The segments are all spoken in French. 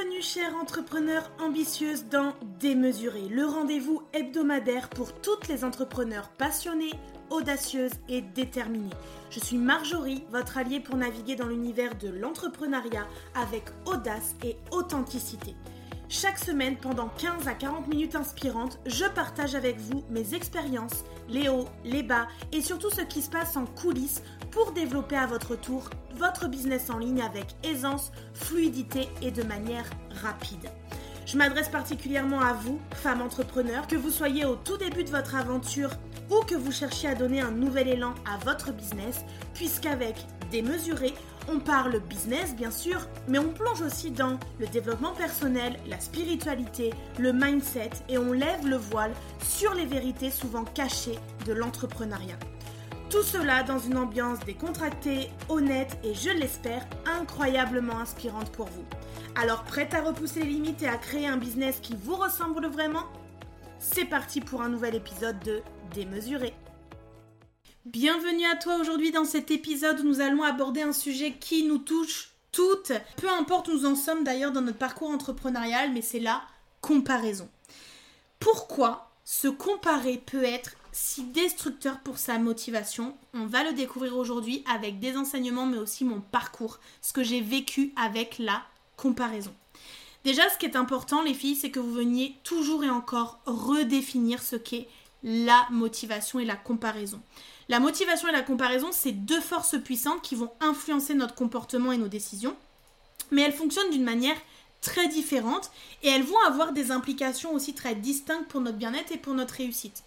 Bienvenue chers entrepreneurs ambitieuses dans Démesuré, le rendez-vous hebdomadaire pour toutes les entrepreneurs passionnés, audacieuses et déterminées. Je suis Marjorie, votre alliée pour naviguer dans l'univers de l'entrepreneuriat avec audace et authenticité. Chaque semaine, pendant 15 à 40 minutes inspirantes, je partage avec vous mes expériences, les hauts, les bas et surtout ce qui se passe en coulisses pour développer à votre tour votre business en ligne avec aisance, fluidité et de manière rapide. Je m'adresse particulièrement à vous, femmes entrepreneurs, que vous soyez au tout début de votre aventure ou que vous cherchiez à donner un nouvel élan à votre business, puisqu'avec Démesuré, on parle business bien sûr, mais on plonge aussi dans le développement personnel, la spiritualité, le mindset et on lève le voile sur les vérités souvent cachées de l'entrepreneuriat. Tout cela dans une ambiance décontractée, honnête et je l'espère incroyablement inspirante pour vous. Alors prête à repousser les limites et à créer un business qui vous ressemble vraiment? C'est parti pour un nouvel épisode de Démesuré. Bienvenue à toi aujourd'hui dans cet épisode où nous allons aborder un sujet qui nous touche toutes, peu importe où nous en sommes d'ailleurs dans notre parcours entrepreneurial, mais c'est la comparaison. Pourquoi se comparer peut être si destructeur pour sa motivation? On va le découvrir aujourd'hui avec des enseignements mais aussi mon parcours, ce que j'ai vécu avec la comparaison. Déjà, ce qui est important, les filles, c'est que vous veniez toujours et encore redéfinir ce qu'est la motivation et la comparaison. La motivation et la comparaison, c'est deux forces puissantes qui vont influencer notre comportement et nos décisions, mais elles fonctionnent d'une manière très différente et elles vont avoir des implications aussi très distinctes pour notre bien-être et pour notre réussite.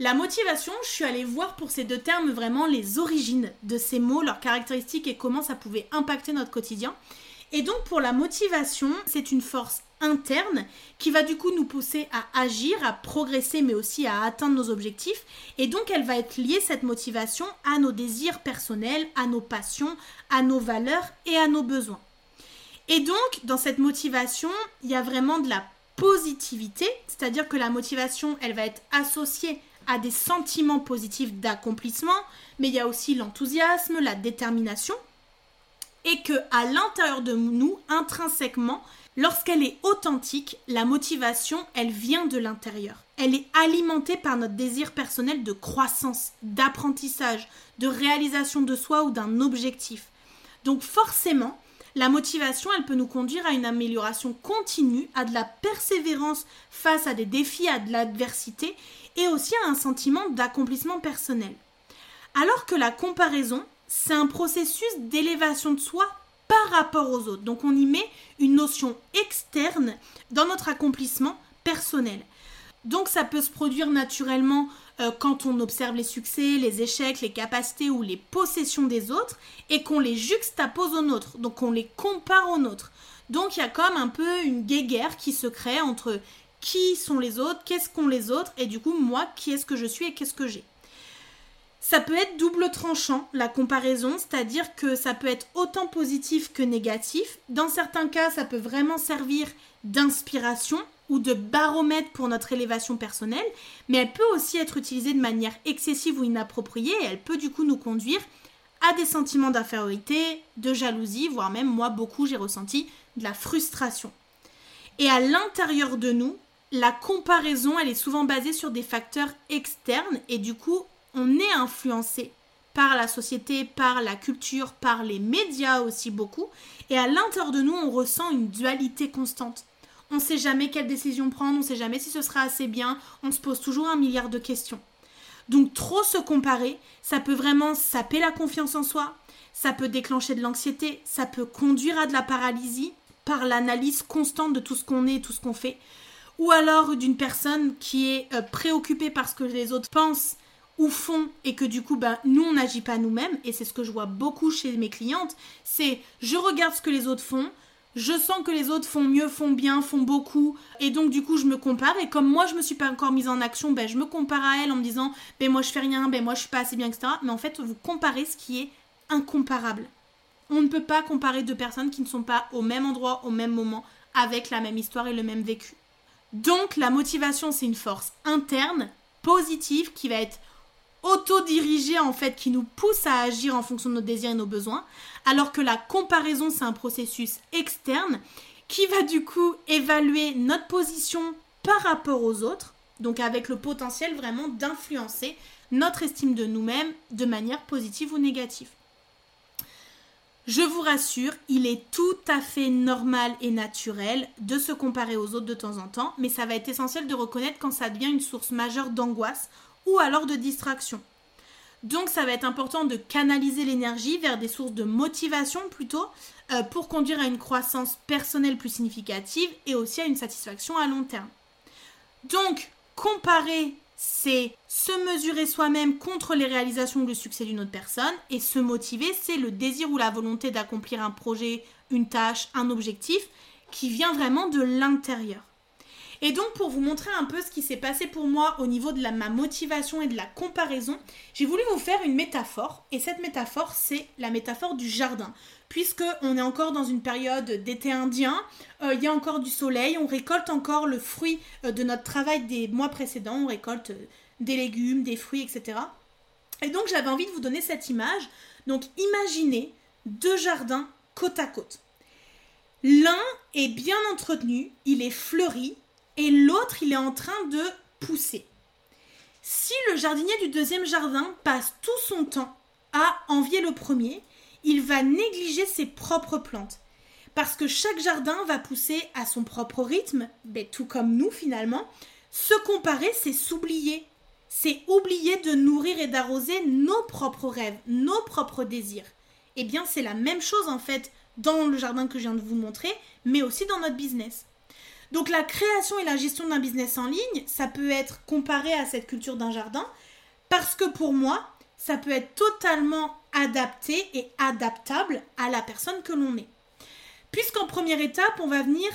La motivation, je suis allée voir pour ces deux termes vraiment les origines de ces mots, leurs caractéristiques et comment ça pouvait impacter notre quotidien. Et donc pour la motivation, c'est une force interne qui va du coup nous pousser à agir, à progresser, mais aussi à atteindre nos objectifs. Et donc elle va être liée, cette motivation, à nos désirs personnels, à nos passions, à nos valeurs et à nos besoins. Et donc dans cette motivation, il y a vraiment de la positivité, c'est-à-dire que la motivation, elle va être associée à des sentiments positifs d'accomplissement, mais il y a aussi l'enthousiasme, la détermination, et que à l'intérieur de nous, intrinsèquement, lorsqu'elle est authentique, la motivation, elle vient de l'intérieur. Elle est alimentée par notre désir personnel de croissance, d'apprentissage, de réalisation de soi ou d'un objectif. Donc forcément, la motivation, elle peut nous conduire à une amélioration continue, à de la persévérance face à des défis, à de l'adversité et aussi à un sentiment d'accomplissement personnel. Alors que la comparaison, c'est un processus d'élévation de soi par rapport aux autres. Donc on y met une notion externe dans notre accomplissement personnel. Donc ça peut se produire naturellement euh, quand on observe les succès, les échecs, les capacités ou les possessions des autres et qu'on les juxtapose aux nôtres, donc on les compare aux nôtres. Donc il y a comme un peu une guéguerre qui se crée entre qui sont les autres, qu'est-ce qu'ont les autres et du coup moi qui est-ce que je suis et qu'est-ce que j'ai. Ça peut être double tranchant, la comparaison, c'est-à-dire que ça peut être autant positif que négatif. Dans certains cas, ça peut vraiment servir d'inspiration ou de baromètre pour notre élévation personnelle, mais elle peut aussi être utilisée de manière excessive ou inappropriée elle peut du coup nous conduire à des sentiments d'infériorité, de jalousie, voire même moi beaucoup j'ai ressenti de la frustration. Et à l'intérieur de nous, la comparaison, elle est souvent basée sur des facteurs externes et du coup, on est influencé par la société, par la culture, par les médias aussi beaucoup. Et à l'intérieur de nous, on ressent une dualité constante. On ne sait jamais quelle décision prendre, on ne sait jamais si ce sera assez bien, on se pose toujours un milliard de questions. Donc trop se comparer, ça peut vraiment saper la confiance en soi, ça peut déclencher de l'anxiété, ça peut conduire à de la paralysie par l'analyse constante de tout ce qu'on est, tout ce qu'on fait, ou alors d'une personne qui est euh, préoccupée par ce que les autres pensent ou font et que du coup ben, nous on n'agit pas nous-mêmes et c'est ce que je vois beaucoup chez mes clientes c'est je regarde ce que les autres font je sens que les autres font mieux, font bien, font beaucoup, et donc du coup je me compare, et comme moi je me suis pas encore mise en action, ben je me compare à elle en me disant, ben moi je fais rien, ben moi je suis pas assez bien, etc. Mais en fait vous comparez ce qui est incomparable. On ne peut pas comparer deux personnes qui ne sont pas au même endroit, au même moment, avec la même histoire et le même vécu. Donc la motivation c'est une force interne, positive, qui va être autodirigée en fait, qui nous pousse à agir en fonction de nos désirs et nos besoins, alors que la comparaison, c'est un processus externe qui va du coup évaluer notre position par rapport aux autres, donc avec le potentiel vraiment d'influencer notre estime de nous-mêmes de manière positive ou négative. Je vous rassure, il est tout à fait normal et naturel de se comparer aux autres de temps en temps, mais ça va être essentiel de reconnaître quand ça devient une source majeure d'angoisse ou alors de distraction. Donc ça va être important de canaliser l'énergie vers des sources de motivation plutôt euh, pour conduire à une croissance personnelle plus significative et aussi à une satisfaction à long terme. Donc comparer c'est se mesurer soi-même contre les réalisations ou le succès d'une autre personne. Et se motiver, c'est le désir ou la volonté d'accomplir un projet, une tâche, un objectif qui vient vraiment de l'intérieur. Et donc pour vous montrer un peu ce qui s'est passé pour moi au niveau de ma motivation et de la comparaison, j'ai voulu vous faire une métaphore. Et cette métaphore, c'est la métaphore du jardin. Puisque on est encore dans une période d'été indien, euh, il y a encore du soleil, on récolte encore le fruit euh, de notre travail des mois précédents, on récolte euh, des légumes, des fruits, etc. Et donc j'avais envie de vous donner cette image. Donc imaginez deux jardins côte à côte. L'un est bien entretenu, il est fleuri, et l'autre, il est en train de pousser. Si le jardinier du deuxième jardin passe tout son temps à envier le premier, il va négliger ses propres plantes. Parce que chaque jardin va pousser à son propre rythme, ben, tout comme nous finalement. Se comparer, c'est s'oublier. C'est oublier de nourrir et d'arroser nos propres rêves, nos propres désirs. Eh bien, c'est la même chose en fait dans le jardin que je viens de vous montrer, mais aussi dans notre business. Donc la création et la gestion d'un business en ligne, ça peut être comparé à cette culture d'un jardin, parce que pour moi, ça peut être totalement adapté et adaptable à la personne que l'on est. Puisqu'en première étape, on va venir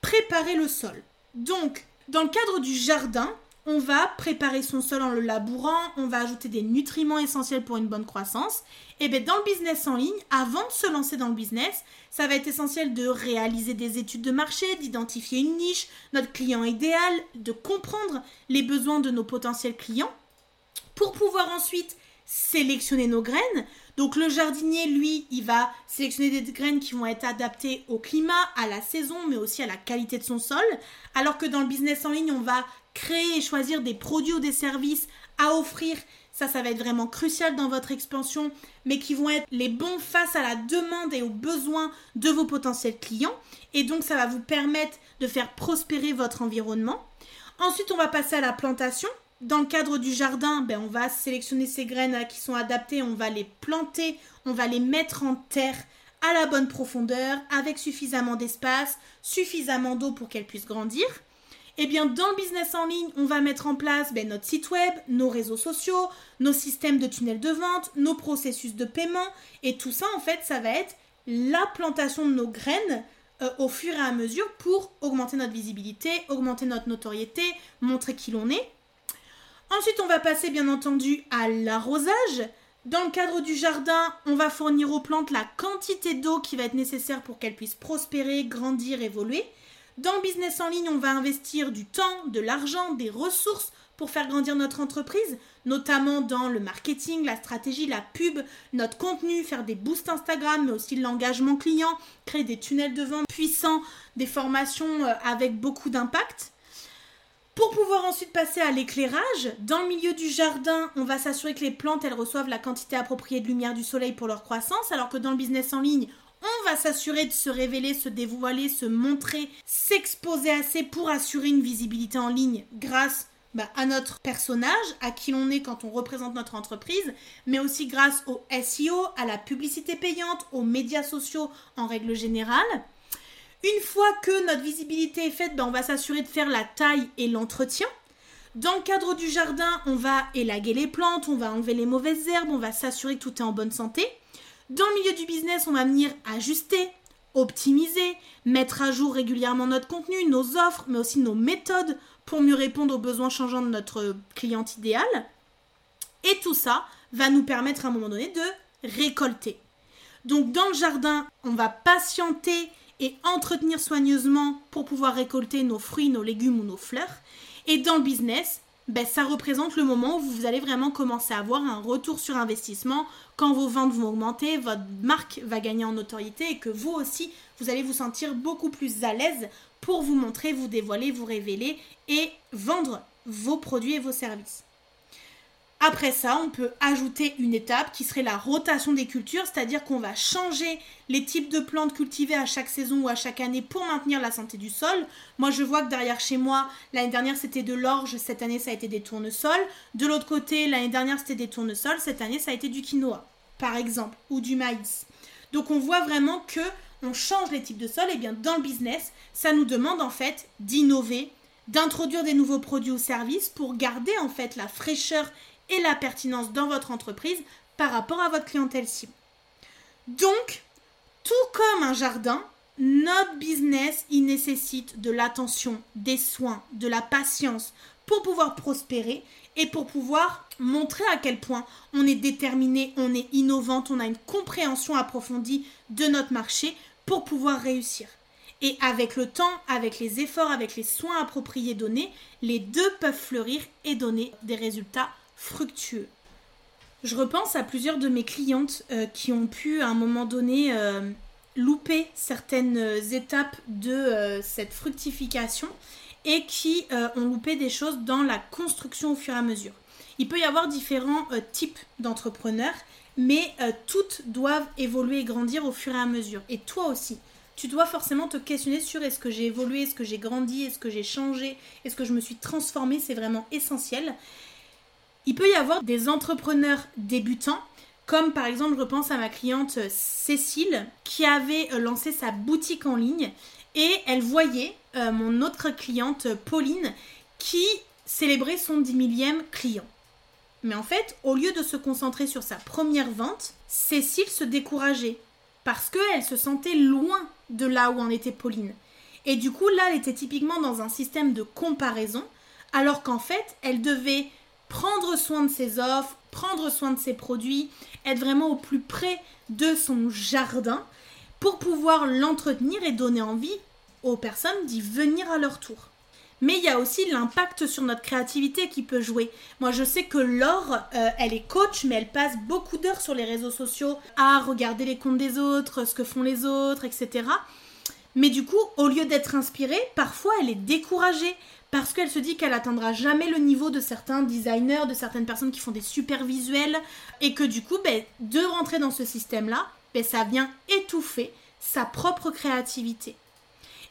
préparer le sol. Donc, dans le cadre du jardin, on va préparer son sol en le labourant, on va ajouter des nutriments essentiels pour une bonne croissance. Et bien dans le business en ligne, avant de se lancer dans le business, ça va être essentiel de réaliser des études de marché, d'identifier une niche, notre client idéal, de comprendre les besoins de nos potentiels clients pour pouvoir ensuite sélectionner nos graines. Donc le jardinier, lui, il va sélectionner des graines qui vont être adaptées au climat, à la saison, mais aussi à la qualité de son sol. Alors que dans le business en ligne, on va créer et choisir des produits ou des services à offrir. Ça, ça va être vraiment crucial dans votre expansion, mais qui vont être les bons face à la demande et aux besoins de vos potentiels clients. Et donc, ça va vous permettre de faire prospérer votre environnement. Ensuite, on va passer à la plantation. Dans le cadre du jardin, ben, on va sélectionner ces graines qui sont adaptées, on va les planter, on va les mettre en terre à la bonne profondeur, avec suffisamment d'espace, suffisamment d'eau pour qu'elles puissent grandir. Eh bien, dans le business en ligne, on va mettre en place ben, notre site web, nos réseaux sociaux, nos systèmes de tunnels de vente, nos processus de paiement. Et tout ça, en fait, ça va être la plantation de nos graines euh, au fur et à mesure pour augmenter notre visibilité, augmenter notre notoriété, montrer qui l'on est. Ensuite, on va passer bien entendu à l'arrosage. Dans le cadre du jardin, on va fournir aux plantes la quantité d'eau qui va être nécessaire pour qu'elles puissent prospérer, grandir, évoluer. Dans le business en ligne, on va investir du temps, de l'argent, des ressources pour faire grandir notre entreprise, notamment dans le marketing, la stratégie, la pub, notre contenu, faire des boosts Instagram, mais aussi l'engagement client, créer des tunnels de vente puissants, des formations euh, avec beaucoup d'impact. Pour pouvoir ensuite passer à l'éclairage, dans le milieu du jardin, on va s'assurer que les plantes elles reçoivent la quantité appropriée de lumière du soleil pour leur croissance, alors que dans le business en ligne, on va s'assurer de se révéler, se dévoiler, se montrer, s'exposer assez pour assurer une visibilité en ligne grâce bah, à notre personnage, à qui l'on est quand on représente notre entreprise, mais aussi grâce au SEO, à la publicité payante, aux médias sociaux en règle générale. Une fois que notre visibilité est faite, bah, on va s'assurer de faire la taille et l'entretien. Dans le cadre du jardin, on va élaguer les plantes, on va enlever les mauvaises herbes, on va s'assurer que tout est en bonne santé. Dans le milieu du business, on va venir ajuster, optimiser, mettre à jour régulièrement notre contenu, nos offres, mais aussi nos méthodes pour mieux répondre aux besoins changeants de notre client idéal. Et tout ça va nous permettre à un moment donné de récolter. Donc dans le jardin, on va patienter et entretenir soigneusement pour pouvoir récolter nos fruits, nos légumes ou nos fleurs. Et dans le business, ben, ça représente le moment où vous allez vraiment commencer à avoir un retour sur investissement, quand vos ventes vont augmenter, votre marque va gagner en notoriété et que vous aussi, vous allez vous sentir beaucoup plus à l'aise pour vous montrer, vous dévoiler, vous révéler et vendre vos produits et vos services. Après ça, on peut ajouter une étape qui serait la rotation des cultures, c'est-à-dire qu'on va changer les types de plantes cultivées à chaque saison ou à chaque année pour maintenir la santé du sol. Moi, je vois que derrière chez moi, l'année dernière c'était de l'orge, cette année ça a été des tournesols. De l'autre côté, l'année dernière c'était des tournesols, cette année ça a été du quinoa, par exemple, ou du maïs. Donc on voit vraiment que on change les types de sol et bien dans le business, ça nous demande en fait d'innover, d'introduire des nouveaux produits ou services pour garder en fait la fraîcheur et la pertinence dans votre entreprise par rapport à votre clientèle cible. Donc, tout comme un jardin, notre business, il nécessite de l'attention, des soins, de la patience pour pouvoir prospérer et pour pouvoir montrer à quel point on est déterminé, on est innovante, on a une compréhension approfondie de notre marché pour pouvoir réussir. Et avec le temps, avec les efforts, avec les soins appropriés donnés, les deux peuvent fleurir et donner des résultats fructueux. Je repense à plusieurs de mes clientes euh, qui ont pu à un moment donné euh, louper certaines étapes de euh, cette fructification et qui ont loupé des choses dans la construction au fur et à mesure. Il peut y avoir différents types d'entrepreneurs, mais toutes doivent évoluer et grandir au fur et à mesure. Et toi aussi, tu dois forcément te questionner sur est-ce que j'ai évolué, est-ce que j'ai grandi, est-ce que j'ai changé, est-ce que je me suis transformée, c'est vraiment essentiel. Il peut y avoir des entrepreneurs débutants, comme par exemple, je pense à ma cliente euh, Cécile, qui avait euh, lancé sa boutique en ligne et elle voyait euh, mon autre cliente Pauline qui célébrait son 10 millième client. Mais en fait, au lieu de se concentrer sur sa première vente, Cécile se décourageait parce qu'elle se sentait loin de là où en était Pauline. Et du coup, là, elle était typiquement dans un système de comparaison, alors qu'en fait, elle devait prendre soin de ses offres, prendre soin de ses produits, être vraiment au plus près de son jardin pour pouvoir l'entretenir et donner envie aux personnes d'y venir à leur tour. Mais il y a aussi l'impact sur notre créativité qui peut jouer. Moi, je sais que Laure, euh, elle est coach, mais elle passe beaucoup d'heures sur les réseaux sociaux à regarder les comptes des autres, ce que font les autres, etc. Mais du coup, au lieu d'être inspirée, parfois elle est découragée parce qu'elle se dit qu'elle atteindra jamais le niveau de certains designers, de certaines personnes qui font des super visuels, et que du coup, ben, de rentrer dans ce système-là, ben, ça vient étouffer sa propre créativité.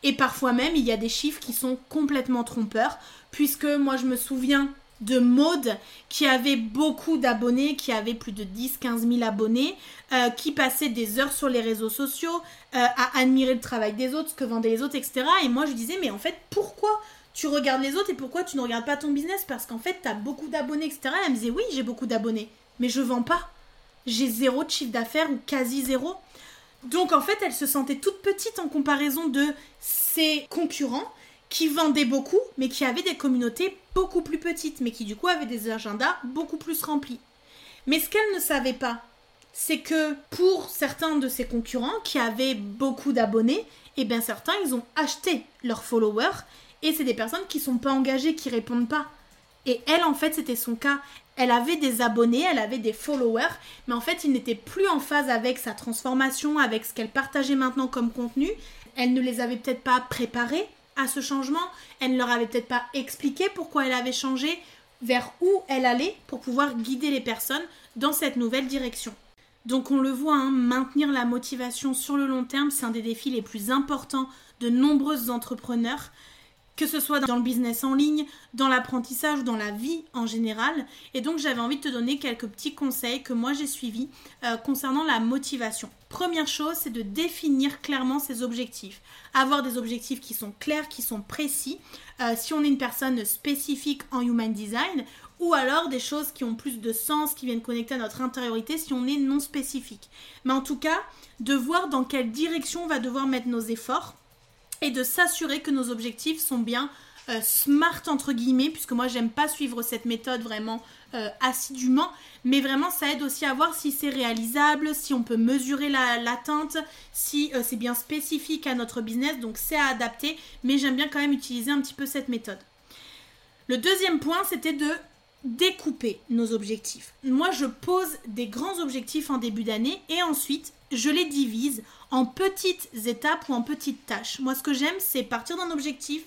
Et parfois même, il y a des chiffres qui sont complètement trompeurs, puisque moi je me souviens de Maude qui avait beaucoup d'abonnés, qui avait plus de 10-15 000 abonnés, euh, qui passait des heures sur les réseaux sociaux euh, à admirer le travail des autres, ce que vendaient les autres, etc. Et moi je disais, mais en fait, pourquoi tu regardes les autres et pourquoi tu ne regardes pas ton business? Parce qu'en fait, tu as beaucoup d'abonnés, etc. elle me disait, oui, j'ai beaucoup d'abonnés, mais je vends pas. J'ai zéro de chiffre d'affaires ou quasi zéro. Donc en fait, elle se sentait toute petite en comparaison de ses concurrents qui vendaient beaucoup, mais qui avaient des communautés beaucoup plus petites, mais qui du coup avaient des agendas beaucoup plus remplis. Mais ce qu'elle ne savait pas, c'est que pour certains de ses concurrents qui avaient beaucoup d'abonnés, eh bien certains, ils ont acheté leurs followers et c'est des personnes qui sont pas engagées, qui répondent pas. Et elle, en fait, c'était son cas. Elle avait des abonnés, elle avait des followers, mais en fait, il n'était plus en phase avec sa transformation, avec ce qu'elle partageait maintenant comme contenu. Elle ne les avait peut-être pas préparés à ce changement. Elle ne leur avait peut-être pas expliqué pourquoi elle avait changé, vers où elle allait pour pouvoir guider les personnes dans cette nouvelle direction. Donc on le voit, hein, maintenir la motivation sur le long terme, c'est un des défis les plus importants de nombreux entrepreneurs que ce soit dans le business en ligne, dans l'apprentissage ou dans la vie en général. Et donc j'avais envie de te donner quelques petits conseils que moi j'ai suivis euh, concernant la motivation. Première chose, c'est de définir clairement ses objectifs. Avoir des objectifs qui sont clairs, qui sont précis. Euh, si on est une personne spécifique en human design, ou alors des choses qui ont plus de sens, qui viennent connecter à notre intériorité si on est non spécifique. Mais en tout cas, de voir dans quelle direction on va devoir mettre nos efforts et de s'assurer que nos objectifs sont bien euh, smart entre guillemets, puisque moi j'aime pas suivre cette méthode vraiment euh, assidûment, mais vraiment ça aide aussi à voir si c'est réalisable, si on peut mesurer l'atteinte, si euh, c'est bien spécifique à notre business, donc c'est à adapter, mais j'aime bien quand même utiliser un petit peu cette méthode. Le deuxième point, c'était de découper nos objectifs. Moi, je pose des grands objectifs en début d'année et ensuite, je les divise en petites étapes ou en petites tâches. Moi, ce que j'aime, c'est partir d'un objectif,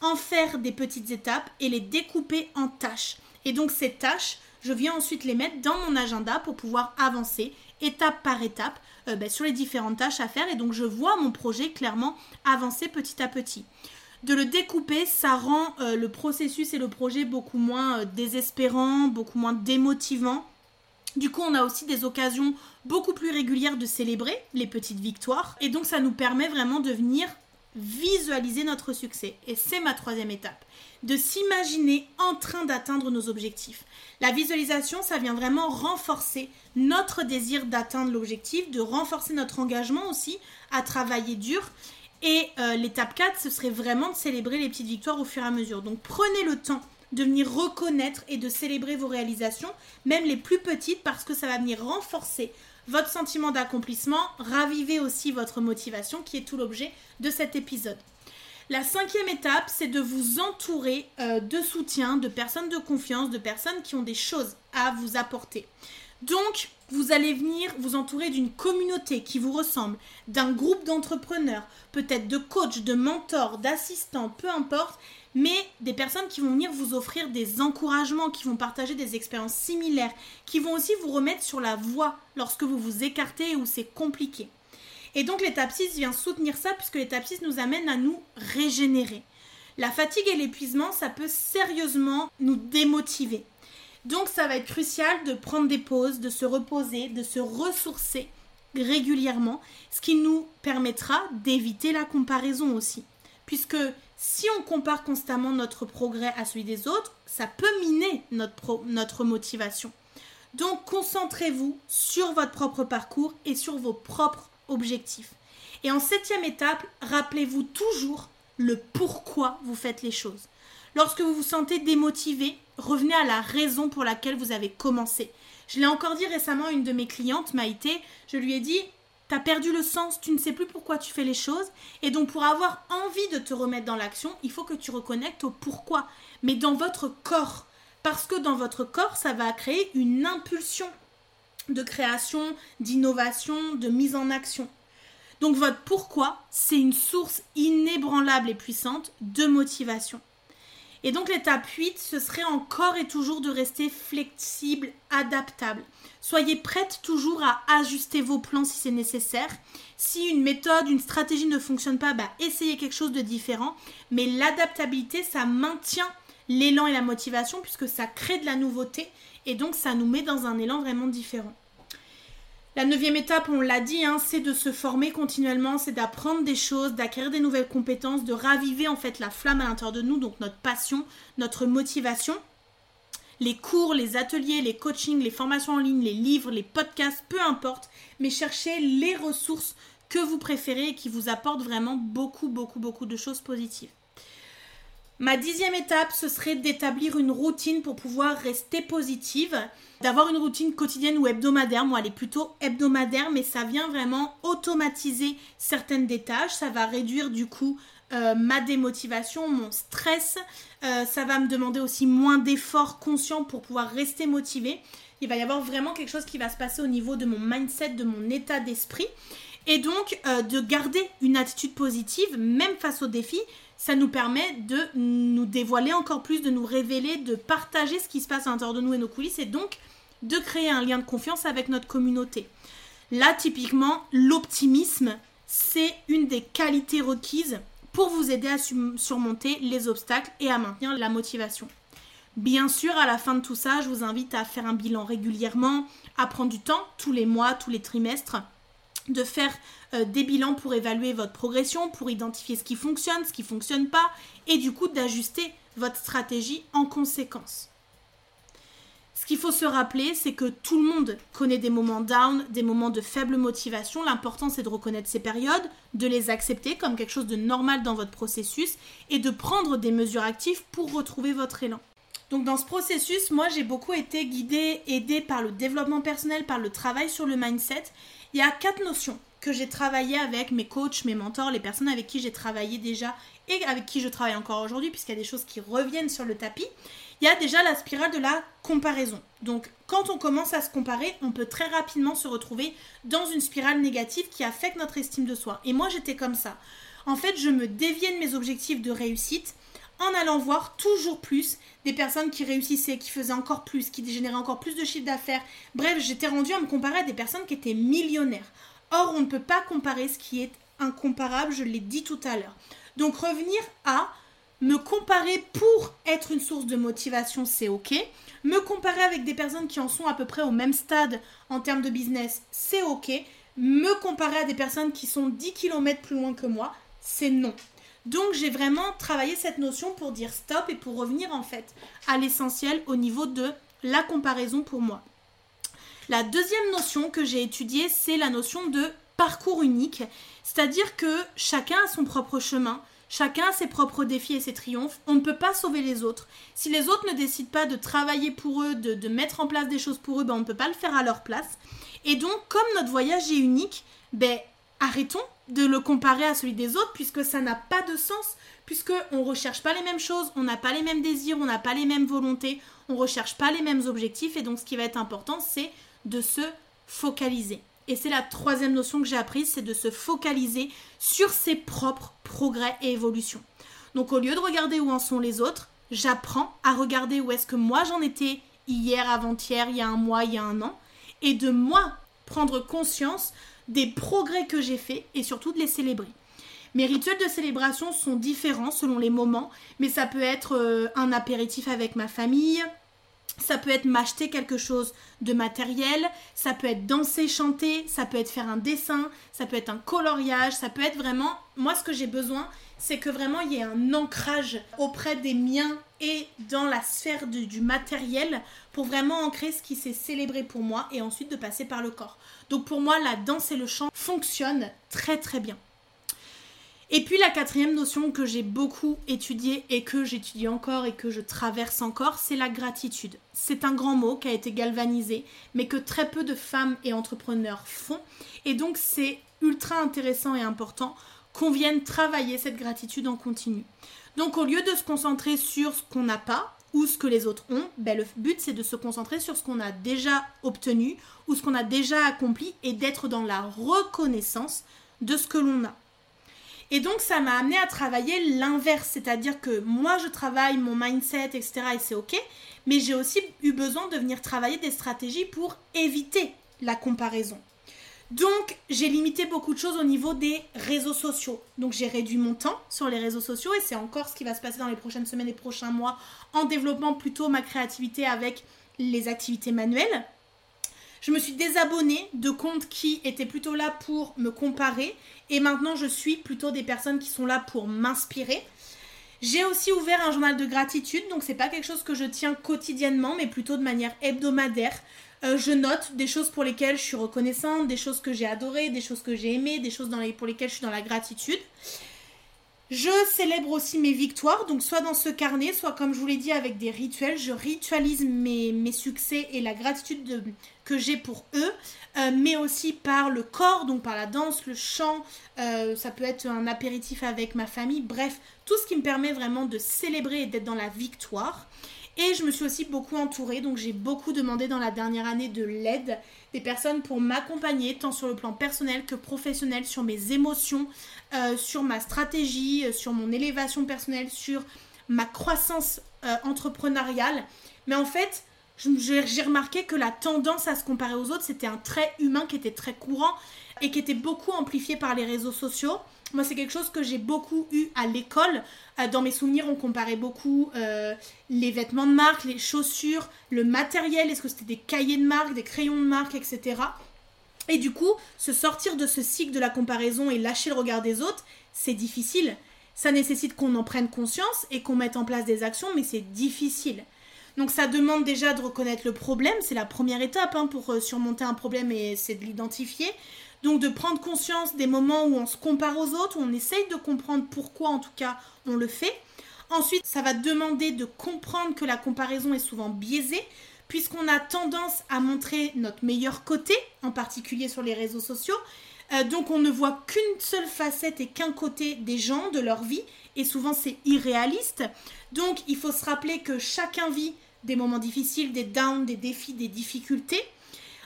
en faire des petites étapes et les découper en tâches. Et donc, ces tâches, je viens ensuite les mettre dans mon agenda pour pouvoir avancer étape par étape euh, ben, sur les différentes tâches à faire. Et donc, je vois mon projet clairement avancer petit à petit de le découper, ça rend euh, le processus et le projet beaucoup moins euh, désespérant, beaucoup moins démotivant. Du coup, on a aussi des occasions beaucoup plus régulières de célébrer les petites victoires. Et donc, ça nous permet vraiment de venir visualiser notre succès. Et c'est ma troisième étape, de s'imaginer en train d'atteindre nos objectifs. La visualisation, ça vient vraiment renforcer notre désir d'atteindre l'objectif, de renforcer notre engagement aussi à travailler dur et euh, l'étape 4, ce serait vraiment de célébrer les petites victoires au fur et à mesure. Donc prenez le temps de venir reconnaître et de célébrer vos réalisations, même les plus petites, parce que ça va venir renforcer votre sentiment d'accomplissement, raviver aussi votre motivation, qui est tout l'objet de cet épisode. La cinquième étape, c'est de vous entourer euh, de soutien, de personnes de confiance, de personnes qui ont des choses à vous apporter. Donc, vous allez venir vous entourer d'une communauté qui vous ressemble, d'un groupe d'entrepreneurs, peut-être de coachs, de mentors, d'assistants, peu importe, mais des personnes qui vont venir vous offrir des encouragements, qui vont partager des expériences similaires, qui vont aussi vous remettre sur la voie lorsque vous vous écartez ou c'est compliqué. Et donc l'étape 6 vient soutenir ça puisque l'étape 6 nous amène à nous régénérer. La fatigue et l'épuisement, ça peut sérieusement nous démotiver. Donc ça va être crucial de prendre des pauses, de se reposer, de se ressourcer régulièrement, ce qui nous permettra d'éviter la comparaison aussi. Puisque si on compare constamment notre progrès à celui des autres, ça peut miner notre, motivation. Donc concentrez-vous sur votre propre parcours et sur vos propres objectifs. Et en septième étape, rappelez-vous toujours le pourquoi vous faites les choses. Lorsque vous vous sentez démotivé, revenez à la raison pour laquelle vous avez commencé. Je l'ai encore dit récemment à une de mes clientes, Maïté, je lui ai dit T'as perdu le sens, tu ne sais plus pourquoi tu fais les choses, et donc pour avoir envie de te remettre dans l'action, il faut que tu reconnectes au pourquoi, mais dans votre corps. Parce que dans votre corps, ça va créer une impulsion de création, d'innovation, de mise en action. Donc votre pourquoi, c'est une source inébranlable et puissante de motivation. Et donc l'étape 8, ce serait encore et toujours de rester flexible, adaptable. Soyez prête toujours à ajuster vos plans si c'est nécessaire. Si une méthode, une stratégie ne fonctionne pas, bah, essayez quelque chose de différent. Mais l'adaptabilité, ça maintient l'élan et la motivation puisque ça crée de la nouveauté et donc ça nous met dans un élan vraiment différent. La neuvième étape, on l'a dit, hein, c'est de se former continuellement, c'est d'apprendre des choses, d'acquérir des nouvelles compétences, de raviver en fait la flamme à l'intérieur de nous, donc notre passion, notre motivation. Les cours, les ateliers, les coachings, les formations en ligne, les livres, les podcasts, peu importe, mais cherchez les ressources que vous préférez et qui vous apportent vraiment beaucoup, beaucoup, beaucoup de choses positives. Ma dixième étape, ce serait d'établir une routine pour pouvoir rester positive, d'avoir une routine quotidienne ou hebdomadaire. Moi, elle est plutôt hebdomadaire, mais ça vient vraiment automatiser certaines des tâches. Ça va réduire du coup euh, ma démotivation, mon stress. Euh, ça va me demander aussi moins d'efforts conscients pour pouvoir rester motivé. Il va y avoir vraiment quelque chose qui va se passer au niveau de mon mindset, de mon état d'esprit. Et donc, euh, de garder une attitude positive, même face aux défis, ça nous permet de nous dévoiler encore plus, de nous révéler, de partager ce qui se passe à l'intérieur de nous et nos coulisses, et donc de créer un lien de confiance avec notre communauté. Là, typiquement, l'optimisme, c'est une des qualités requises pour vous aider à surmonter les obstacles et à maintenir la motivation. Bien sûr, à la fin de tout ça, je vous invite à faire un bilan régulièrement, à prendre du temps, tous les mois, tous les trimestres, de faire euh, des bilans pour évaluer votre progression, pour identifier ce qui fonctionne, ce qui ne fonctionne pas, et du coup d'ajuster votre stratégie en conséquence. Ce qu'il faut se rappeler, c'est que tout le monde connaît des moments down, des moments de faible motivation. L'important, c'est de reconnaître ces périodes, de les accepter comme quelque chose de normal dans votre processus et de prendre des mesures actives pour retrouver votre élan. Donc dans ce processus, moi j'ai beaucoup été guidée, aidée par le développement personnel, par le travail sur le mindset. Il y a quatre notions que j'ai travaillé avec mes coachs, mes mentors, les personnes avec qui j'ai travaillé déjà et avec qui je travaille encore aujourd'hui, puisqu'il y a des choses qui reviennent sur le tapis, il y a déjà la spirale de la comparaison. Donc quand on commence à se comparer, on peut très rapidement se retrouver dans une spirale négative qui affecte notre estime de soi. Et moi j'étais comme ça. En fait, je me déviais de mes objectifs de réussite en allant voir toujours plus des personnes qui réussissaient, qui faisaient encore plus, qui généraient encore plus de chiffre d'affaires. Bref, j'étais rendue à me comparer à des personnes qui étaient millionnaires. Or, on ne peut pas comparer ce qui est incomparable, je l'ai dit tout à l'heure. Donc revenir à me comparer pour être une source de motivation, c'est ok. Me comparer avec des personnes qui en sont à peu près au même stade en termes de business, c'est ok. Me comparer à des personnes qui sont 10 km plus loin que moi, c'est non. Donc j'ai vraiment travaillé cette notion pour dire stop et pour revenir en fait à l'essentiel au niveau de la comparaison pour moi. La deuxième notion que j'ai étudiée, c'est la notion de parcours unique, c'est-à-dire que chacun a son propre chemin, chacun a ses propres défis et ses triomphes, on ne peut pas sauver les autres. Si les autres ne décident pas de travailler pour eux, de, mettre en place des choses pour eux, ben on ne peut pas le faire à leur place. Et donc, comme notre voyage est unique, ben arrêtons de le comparer à celui des autres puisque ça n'a pas de sens, puisque on recherche pas les mêmes choses, on n'a pas les mêmes désirs, on n'a pas les mêmes volontés, on recherche pas les mêmes objectifs et donc ce qui va être important c'est de se focaliser. Et c'est la troisième notion que j'ai apprise, c'est de se focaliser sur ses propres progrès et évolutions. Donc au lieu de regarder où en sont les autres, j'apprends à regarder où est-ce que moi j'en étais hier, avant-hier, il y a un mois, il y a un an, et de moi prendre conscience des progrès que j'ai faits et surtout de les célébrer. Mes rituels de célébration sont différents selon les moments, mais ça peut être euh, un apéritif avec ma famille, ça peut être m'acheter quelque chose de matériel, ça peut être danser, chanter, ça peut être faire un dessin, ça peut être un coloriage, ça peut être vraiment... Moi, ce que j'ai besoin, c'est que vraiment il y ait un ancrage auprès des miens et dans la sphère du matériel pour vraiment ancrer ce qui s'est célébré pour moi et ensuite de passer par le corps. Donc pour moi, la danse et le chant fonctionnent très très bien. Et puis la quatrième notion que j'ai beaucoup étudiée et que j'étudie encore et que je traverse encore, c'est la gratitude. C'est un grand mot qui a été galvanisé, mais que très peu de femmes et entrepreneurs font. Et donc c'est ultra intéressant et important qu'on vienne travailler cette gratitude en continu. Donc au lieu de se concentrer sur ce qu'on n'a pas ou ce que les autres ont, ben, le but c'est de se concentrer sur ce qu'on a déjà obtenu ou ce qu'on a déjà accompli et d'être dans la reconnaissance de ce que l'on a. Et donc ça m'a amené à travailler l'inverse, c'est-à-dire que moi je travaille mon mindset, etc. et c'est ok, mais j'ai aussi eu besoin de venir travailler des stratégies pour éviter la comparaison. Donc j'ai limité beaucoup de choses au niveau des réseaux sociaux. Donc j'ai réduit mon temps sur les réseaux sociaux et c'est encore ce qui va se passer dans les prochaines semaines et prochains mois en développant plutôt ma créativité avec les activités manuelles. Je me suis désabonnée de comptes qui étaient plutôt là pour me comparer et maintenant je suis plutôt des personnes qui sont là pour m'inspirer. J'ai aussi ouvert un journal de gratitude, donc c'est pas quelque chose que je tiens quotidiennement, mais plutôt de manière hebdomadaire. Euh, je note des choses pour lesquelles je suis reconnaissante, des choses que j'ai adorées, des choses que j'ai aimées, des choses pour lesquelles je suis dans la gratitude. Je célèbre aussi mes victoires, donc soit dans ce carnet, soit comme je vous l'ai dit avec des rituels, je ritualise mes, mes succès et la gratitude que j'ai pour eux, euh, mais aussi par le corps, donc par la danse, le chant, euh, ça peut être un apéritif avec ma famille, bref, tout ce qui me permet vraiment de célébrer et d'être dans la victoire. Et je me suis aussi beaucoup entourée, donc j'ai beaucoup demandé dans la dernière année de l'aide des personnes pour m'accompagner, tant sur le plan personnel que professionnel, sur mes émotions, euh, sur ma stratégie, euh, sur mon élévation personnelle, sur ma croissance euh, entrepreneuriale. Mais en fait, j'ai remarqué que la tendance à se comparer aux autres, c'était un trait humain qui était très courant et qui était beaucoup amplifié par les réseaux sociaux. Moi, c'est quelque chose que j'ai beaucoup eu à l'école. dans mes souvenirs, on comparait beaucoup les vêtements de marque, les chaussures, le matériel, est-ce que c'était des cahiers de marque, des crayons de marque, etc. Et du coup, se sortir de ce cycle de la comparaison et lâcher le regard des autres, c'est difficile. Ça nécessite qu'on en prenne conscience et qu'on mette en place des actions, mais c'est difficile. Donc ça demande déjà de reconnaître le problème, c'est la première étape hein, pour euh, surmonter un problème et c'est de l'identifier. Donc de prendre conscience des moments où on se compare aux autres, où on essaye de comprendre pourquoi en tout cas on le fait. Ensuite, ça va demander de comprendre que la comparaison est souvent biaisée, puisqu'on a tendance à montrer notre meilleur côté, en particulier sur les réseaux sociaux, Euh, donc on ne voit qu'une seule facette et qu'un côté des gens, de leur vie, et souvent c'est irréaliste. Donc il faut se rappeler que chacun vit des moments difficiles, des downs, des défis, des difficultés.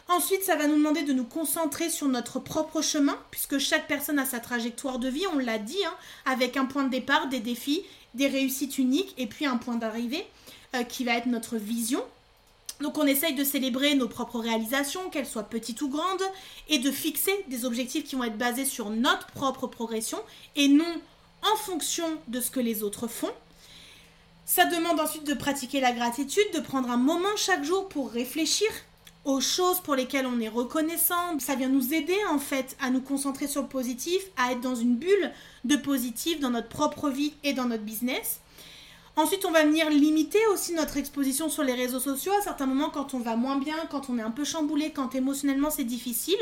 Ensuite, ça va nous demander de nous concentrer sur notre propre chemin, puisque chaque personne a sa trajectoire de vie, on l'a dit, hein, avec un point de départ, des défis, des réussites uniques, et puis un point d'arrivée euh, qui va être notre vision. Donc on essaye de célébrer nos propres réalisations, qu'elles soient petites ou grandes, et de fixer des objectifs qui vont être basés sur notre propre progression et non en fonction de ce que les autres font. Ça demande ensuite de pratiquer la gratitude, de prendre un moment chaque jour pour réfléchir aux choses pour lesquelles on est reconnaissant. Ça vient nous aider en fait à nous concentrer sur le positif, à être dans une bulle de positif dans notre propre vie et dans notre business. Ensuite, on va venir limiter aussi notre exposition sur les réseaux sociaux. À certains moments, quand on va moins bien, quand on est un peu chamboulé, quand émotionnellement c'est difficile,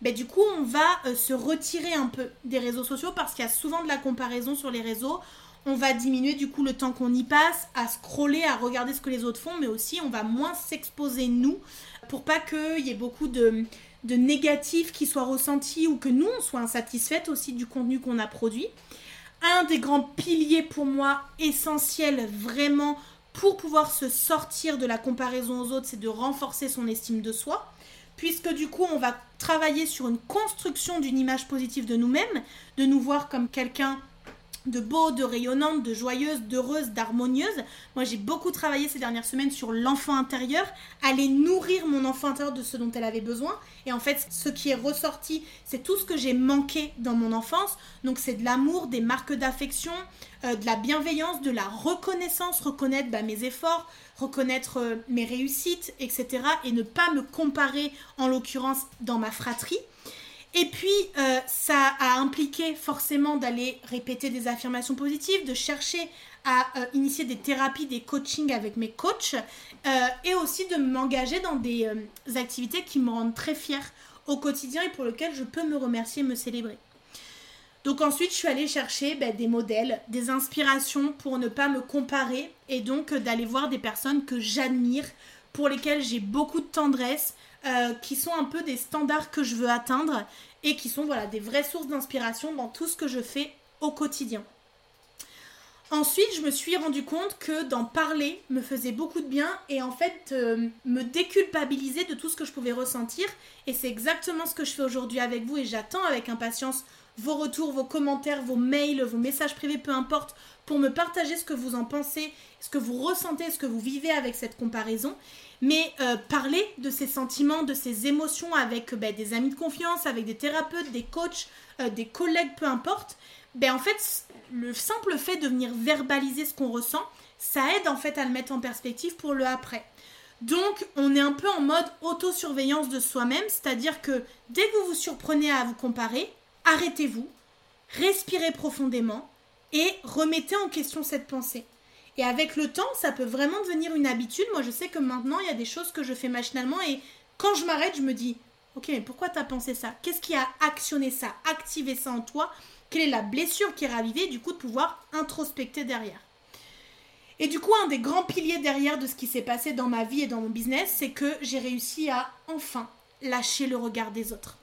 ben, du coup, on va euh, se retirer un peu des réseaux sociaux parce qu'il y a souvent de la comparaison sur les réseaux. On va diminuer du coup le temps qu'on y passe à scroller, à regarder ce que les autres font, mais aussi on va moins s'exposer nous pour pas qu'il y ait beaucoup de, de négatifs qui soient ressentis ou que nous on soit aussi du contenu qu'on a produit. Un des grands piliers pour moi essentiels vraiment pour pouvoir se sortir de la comparaison aux autres, c'est de renforcer son estime de soi, puisque du coup on va travailler sur une construction d'une image positive de nous-mêmes, de nous voir comme quelqu'un de beau, de rayonnante, de joyeuse, d'heureuse, d'harmonieuse. Moi, j'ai beaucoup travaillé ces dernières semaines sur l'enfant intérieur, aller nourrir mon enfant intérieur de ce dont elle avait besoin. Et en fait, ce qui est ressorti, c'est tout ce que j'ai manqué dans mon enfance. Donc, c'est de l'amour, des marques d'affection, euh, de la bienveillance, de la reconnaissance, reconnaître bah, mes efforts, reconnaître euh, mes réussites, etc. Et ne pas me comparer, en l'occurrence, dans ma fratrie. Et puis, euh, ça a impliqué forcément d'aller répéter des affirmations positives, de chercher à euh, initier des thérapies, des coachings avec mes coachs, euh, et aussi de m'engager dans des activités qui me rendent très fière au quotidien et pour lesquelles je peux me remercier et me célébrer. Donc ensuite, je suis allée chercher ben, des modèles, des inspirations pour ne pas me comparer et donc d'aller voir des personnes que j'admire, pour lesquelles j'ai beaucoup de tendresse, euh, qui sont un peu des standards que je veux atteindre et qui sont voilà, des vraies sources d'inspiration dans tout ce que je fais au quotidien. Ensuite, je me suis rendu compte que d'en parler me faisait beaucoup de bien et en fait euh, me déculpabiliser de tout ce que je pouvais ressentir. Et c'est exactement ce que je fais aujourd'hui avec vous et j'attends avec impatience vos retours, vos commentaires, vos mails, vos messages privés, peu importe, pour me partager ce que vous en pensez, ce que vous ressentez, ce que vous vivez avec cette comparaison. Mais euh, parler de ces sentiments, de ces émotions avec ben, des amis de confiance, avec des thérapeutes, des coachs, euh, des collègues, peu importe, ben en fait, le simple fait de venir verbaliser ce qu'on ressent, ça aide en fait à le mettre en perspective pour le après. Donc, on est un peu en mode autosurveillance de soi-même, c'est-à-dire que dès que vous vous surprenez à vous comparer, arrêtez-vous, respirez profondément et remettez en question cette pensée. Et avec le temps, ça peut vraiment devenir une habitude. Moi, je sais que maintenant, il y a des choses que je fais machinalement et quand je m'arrête, je me dis, ok, mais pourquoi t'as pensé ça? Qu'est-ce qui a actionné ça, activé ça en toi? Quelle est la blessure qui est ravivée Du coup, de pouvoir introspecter derrière? Et du coup, un des grands piliers derrière de ce qui s'est passé dans ma vie et dans mon business, c'est que j'ai réussi à enfin lâcher le regard des autres.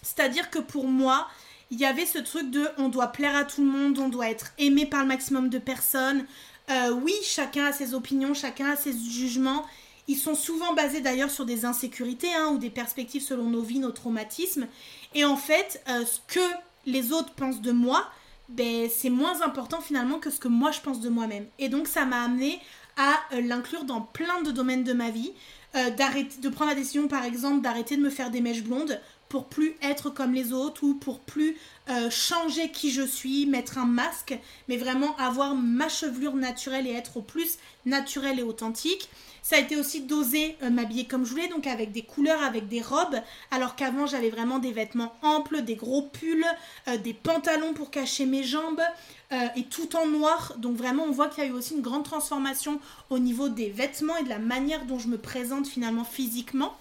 C'est-à-dire que pour moi, il y avait ce truc de on doit plaire à tout le monde, on doit être aimé par le maximum de personnes, euh, oui, chacun a ses opinions, chacun a ses jugements. Ils sont souvent basés d'ailleurs sur des insécurités hein, ou des perspectives selon nos vies, nos traumatismes. Et en fait, euh, ce que les autres pensent de moi, ben, c'est moins important finalement que ce que moi je pense de moi-même. Et donc ça m'a amené à euh, l'inclure dans plein de domaines de ma vie. de prendre la décision par exemple d'arrêter de me faire des mèches blondes pour plus être comme les autres ou pour plus euh, changer qui je suis, mettre un masque, mais vraiment avoir ma chevelure naturelle et être au plus naturel et authentique. Ça a été aussi d'oser euh, m'habiller comme je voulais, donc avec des couleurs, avec des robes, alors qu'avant j'avais vraiment des vêtements amples, des gros pulls, euh, des pantalons pour cacher mes jambes, et tout en noir. Donc vraiment on voit qu'il y a eu aussi une grande transformation au niveau des vêtements et de la manière dont je me présente finalement physiquement.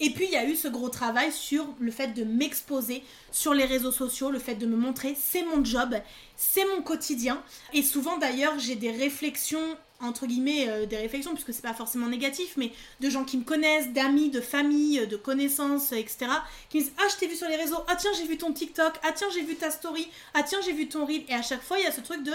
Et puis il y a eu ce gros travail sur le fait de m'exposer sur les réseaux sociaux, le fait de me montrer, c'est mon job, c'est mon quotidien. Et souvent d'ailleurs j'ai des réflexions entre guillemets euh, des réflexions puisque c'est pas forcément négatif mais de gens qui me connaissent d'amis de famille de connaissances etc qui me disent ah je t'ai vu sur les réseaux. Ah tiens j'ai vu ton TikTok. Ah tiens j'ai vu ta story. Ah tiens j'ai vu ton reel. Et à chaque fois il y a ce truc de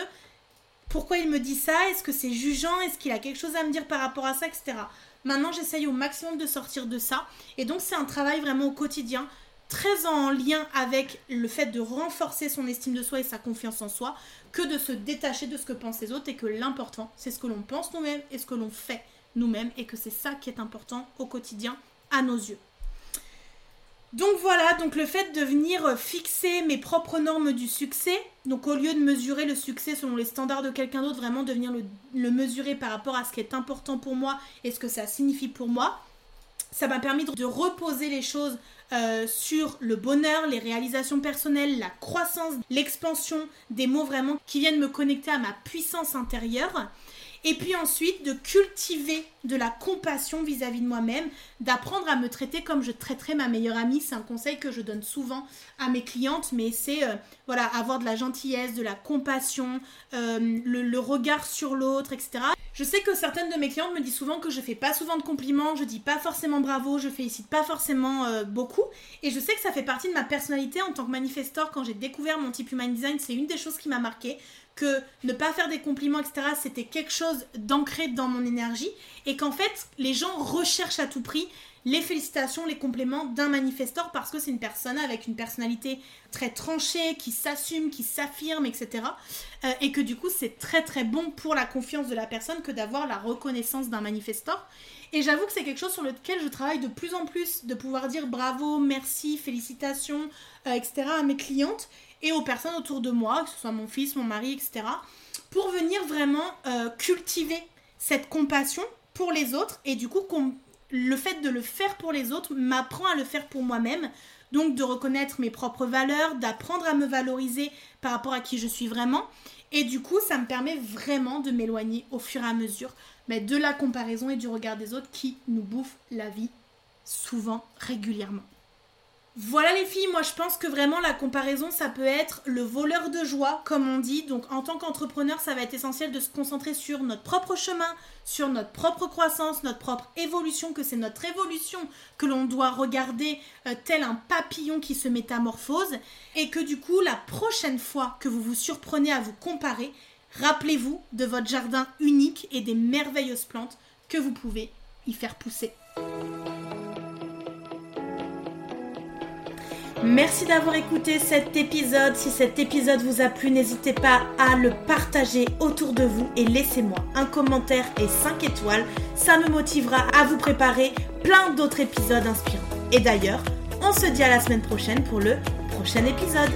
pourquoi il me dit ça? Est-ce que c'est jugeant? Est-ce qu'il a quelque chose à me dire par rapport à ça? Etc maintenant j'essaye au maximum de sortir de ça et donc c'est un travail vraiment au quotidien très en lien avec le fait de renforcer son estime de soi et sa confiance en soi, que de se détacher de ce que pensent les autres et que l'important, c'est ce que l'on pense nous-mêmes et ce que l'on fait nous-mêmes et que c'est ça qui est important au quotidien à nos yeux. Donc voilà, donc le fait de venir fixer mes propres normes du succès, donc au lieu de mesurer le succès selon les standards de quelqu'un d'autre, vraiment de venir le, le, mesurer par rapport à ce qui est important pour moi et ce que ça signifie pour moi, ça m'a permis de reposer les choses euh, sur le bonheur, les réalisations personnelles, la croissance, l'expansion, des mots vraiment qui viennent me connecter à ma puissance intérieure. Et puis ensuite de cultiver de la compassion vis-à-vis de moi-même, d'apprendre à me traiter comme je traiterais ma meilleure amie. C'est un conseil que je donne souvent à mes clientes, mais c'est euh, avoir de la gentillesse, de la compassion, euh, le, regard sur l'autre, etc. Je sais que certaines de mes clientes me disent souvent que je fais pas souvent de compliments, je dis pas forcément bravo, je félicite pas forcément euh, beaucoup. Et je sais que ça fait partie de ma personnalité en tant que manifestor. Quand j'ai découvert mon type Human Design, c'est une des choses qui m'a marqué. Que ne pas faire des compliments, etc., c'était quelque chose d'ancré dans mon énergie. Et qu'en fait, les gens recherchent à tout prix les félicitations, les compléments d'un manifestor parce que c'est une personne avec une personnalité très tranchée, qui s'assume, qui s'affirme, etc. Euh, et que du coup, c'est très très bon pour la confiance de la personne que d'avoir la reconnaissance d'un manifestor. Et j'avoue que c'est quelque chose sur lequel je travaille de plus en plus, de pouvoir dire bravo, merci, félicitations, euh, etc. à mes clientes et aux personnes autour de moi, que ce soit mon fils, mon mari, etc. Pour venir vraiment euh, cultiver cette compassion pour les autres et du coup le fait de le faire pour les autres m'apprend à le faire pour moi-même. Donc de reconnaître mes propres valeurs, d'apprendre à me valoriser par rapport à qui je suis vraiment. Et du coup, ça me permet vraiment de m'éloigner au fur et à mesure mais de la comparaison et du regard des autres qui nous bouffent la vie souvent, régulièrement. Voilà les filles, moi je pense que vraiment la comparaison ça peut être le voleur de joie comme on dit. Donc en tant qu'entrepreneur ça va être essentiel de se concentrer sur notre propre chemin, sur notre propre croissance, notre propre évolution, que c'est notre évolution que l'on doit regarder euh, tel un papillon qui se métamorphose. Et que du coup la prochaine fois que vous vous surprenez à vous comparer, rappelez-vous de votre jardin unique et des merveilleuses plantes que vous pouvez y faire pousser. Merci d'avoir écouté cet épisode. Si cet épisode vous a plu, n'hésitez pas à le partager autour de vous et laissez-moi un commentaire et 5 étoiles. Ça me motivera à vous préparer plein d'autres épisodes inspirants. Et d'ailleurs, on se dit à la semaine prochaine pour le prochain épisode.